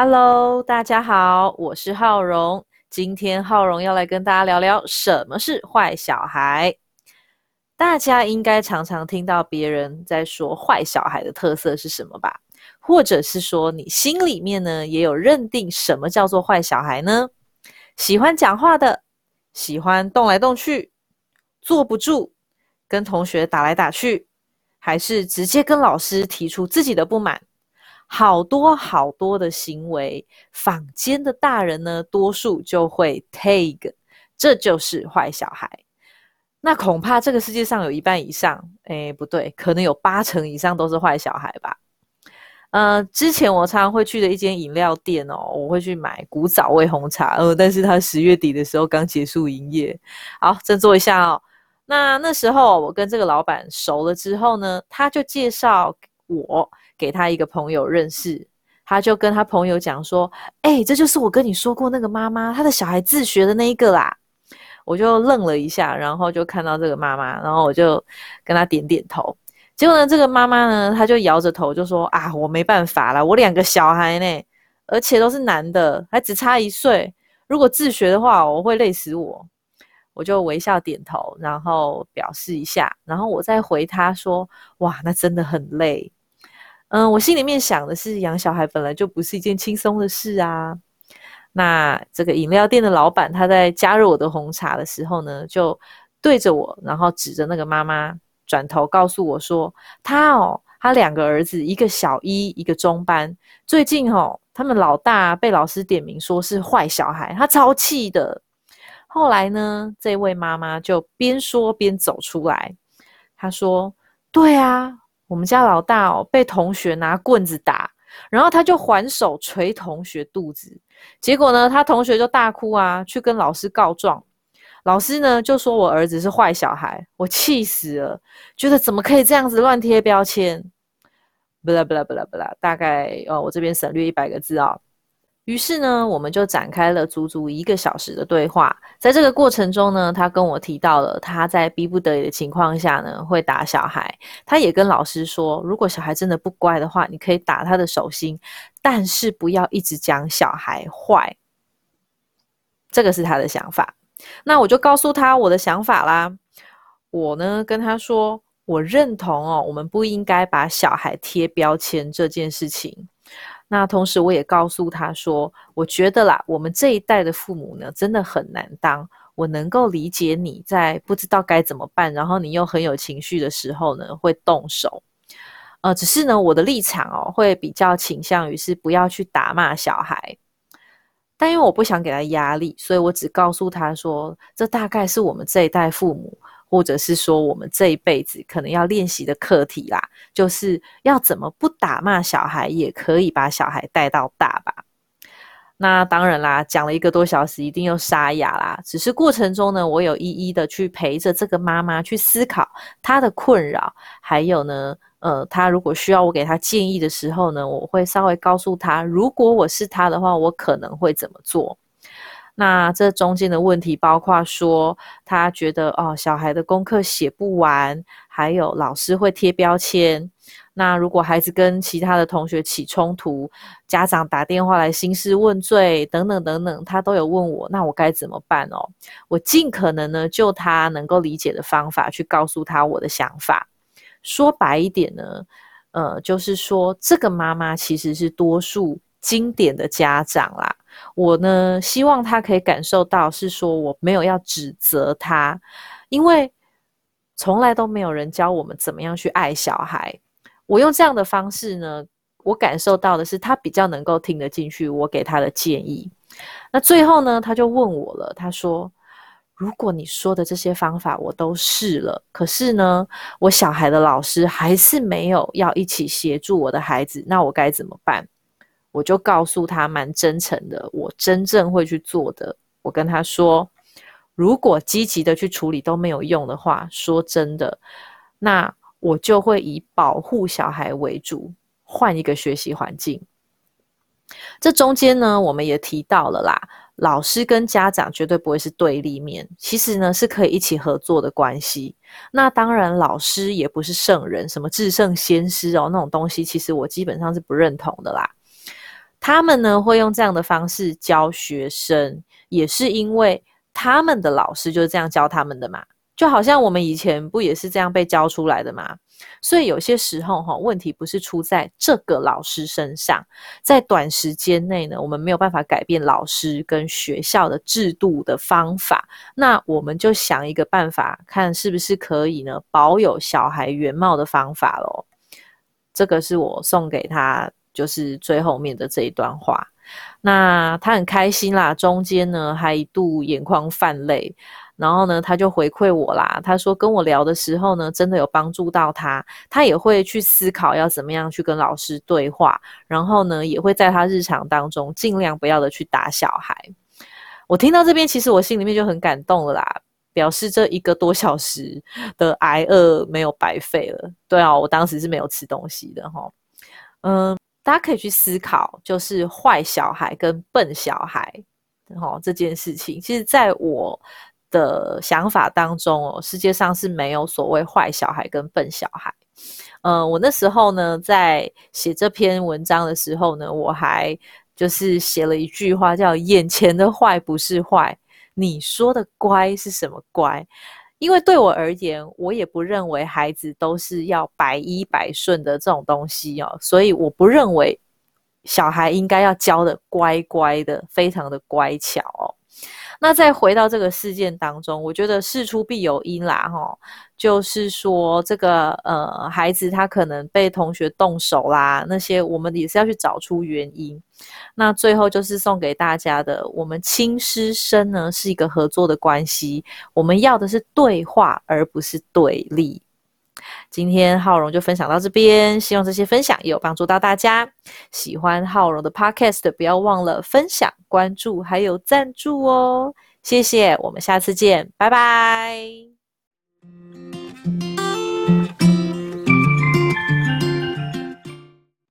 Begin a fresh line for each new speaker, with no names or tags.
Hello，大家好，我是浩荣。今天浩荣要来跟大家聊聊什么是坏小孩。大家应该常常听到别人在说坏小孩的特色是什么吧？或者是说你心里面呢也有认定什么叫做坏小孩呢？喜欢讲话的，喜欢动来动去，坐不住，跟同学打来打去，还是直接跟老师提出自己的不满？好多好多的行为，坊间的大人呢，多数就会 take，这就是坏小孩。那恐怕这个世界上有一半以上，哎，不对，可能有八成以上都是坏小孩吧。呃，之前我常常会去的一间饮料店哦，我会去买古早味红茶，呃，但是它十月底的时候刚结束营业。好，振作一下哦。那那时候我跟这个老板熟了之后呢，他就介绍我。给他一个朋友认识，他就跟他朋友讲说：“哎，这就是我跟你说过那个妈妈，他的小孩自学的那一个啦。”我就愣了一下，然后就看到这个妈妈，然后我就跟他点点头。结果呢，这个妈妈呢，她就摇着头就说：“啊，我没办法了，我两个小孩呢，而且都是男的，还只差一岁。如果自学的话，我会累死我。”我就微笑点头，然后表示一下，然后我再回他说：“哇，那真的很累。”嗯，我心里面想的是，养小孩本来就不是一件轻松的事啊。那这个饮料店的老板，他在加入我的红茶的时候呢，就对着我，然后指着那个妈妈，转头告诉我说：“他哦，他两个儿子，一个小一，一个中班，最近哦，他们老大被老师点名说是坏小孩，他超气的。后来呢，这位妈妈就边说边走出来，她说：‘对啊。’我们家老大哦，被同学拿棍子打，然后他就还手捶同学肚子，结果呢，他同学就大哭啊，去跟老师告状。老师呢就说我儿子是坏小孩，我气死了，觉得怎么可以这样子乱贴标签？不啦不啦不啦不啦，大概哦，我这边省略一百个字啊。于是呢，我们就展开了足足一个小时的对话。在这个过程中呢，他跟我提到了他在逼不得已的情况下呢，会打小孩。他也跟老师说，如果小孩真的不乖的话，你可以打他的手心，但是不要一直讲小孩坏。这个是他的想法。那我就告诉他我的想法啦。我呢跟他说，我认同哦，我们不应该把小孩贴标签这件事情。那同时，我也告诉他说：“我觉得啦，我们这一代的父母呢，真的很难当。我能够理解你在不知道该怎么办，然后你又很有情绪的时候呢，会动手。呃，只是呢，我的立场哦，会比较倾向于是不要去打骂小孩。但因为我不想给他压力，所以我只告诉他说，这大概是我们这一代父母。”或者是说，我们这一辈子可能要练习的课题啦，就是要怎么不打骂小孩，也可以把小孩带到大吧。那当然啦，讲了一个多小时，一定又沙哑啦。只是过程中呢，我有一一的去陪着这个妈妈去思考她的困扰，还有呢，呃，她如果需要我给她建议的时候呢，我会稍微告诉她，如果我是她的话，我可能会怎么做。那这中间的问题包括说，他觉得哦，小孩的功课写不完，还有老师会贴标签。那如果孩子跟其他的同学起冲突，家长打电话来兴师问罪，等等等等，他都有问我，那我该怎么办哦？我尽可能呢，就他能够理解的方法去告诉他我的想法。说白一点呢，呃，就是说这个妈妈其实是多数。经典的家长啦，我呢希望他可以感受到，是说我没有要指责他，因为从来都没有人教我们怎么样去爱小孩。我用这样的方式呢，我感受到的是他比较能够听得进去我给他的建议。那最后呢，他就问我了，他说：“如果你说的这些方法我都试了，可是呢，我小孩的老师还是没有要一起协助我的孩子，那我该怎么办？”我就告诉他蛮真诚的，我真正会去做的。我跟他说，如果积极的去处理都没有用的话，说真的，那我就会以保护小孩为主，换一个学习环境。这中间呢，我们也提到了啦，老师跟家长绝对不会是对立面，其实呢是可以一起合作的关系。那当然，老师也不是圣人，什么至圣先师哦那种东西，其实我基本上是不认同的啦。他们呢会用这样的方式教学生，也是因为他们的老师就是这样教他们的嘛。就好像我们以前不也是这样被教出来的吗？所以有些时候哈，问题不是出在这个老师身上，在短时间内呢，我们没有办法改变老师跟学校的制度的方法，那我们就想一个办法，看是不是可以呢，保有小孩原貌的方法咯。这个是我送给他，就是最后面的这一段话。那他很开心啦，中间呢还一度眼眶泛泪。然后呢，他就回馈我啦。他说跟我聊的时候呢，真的有帮助到他。他也会去思考要怎么样去跟老师对话。然后呢，也会在他日常当中尽量不要的去打小孩。我听到这边，其实我心里面就很感动了啦，表示这一个多小时的挨饿没有白费了。对啊，我当时是没有吃东西的哈。嗯，大家可以去思考，就是坏小孩跟笨小孩，哈这件事情，其实在我。的想法当中哦，世界上是没有所谓坏小孩跟笨小孩。嗯，我那时候呢，在写这篇文章的时候呢，我还就是写了一句话，叫“眼前的坏不是坏，你说的乖是什么乖？”因为对我而言，我也不认为孩子都是要百依百顺的这种东西哦，所以我不认为小孩应该要教的乖乖的，非常的乖巧哦。那再回到这个事件当中，我觉得事出必有因啦，哈，就是说这个呃孩子他可能被同学动手啦，那些我们也是要去找出原因。那最后就是送给大家的，我们亲师生呢是一个合作的关系，我们要的是对话，而不是对立。今天浩荣就分享到这边，希望这些分享也有帮助到大家。喜欢浩荣的 Podcast，不要忘了分享、关注还有赞助哦，谢谢，我们下次见，拜拜。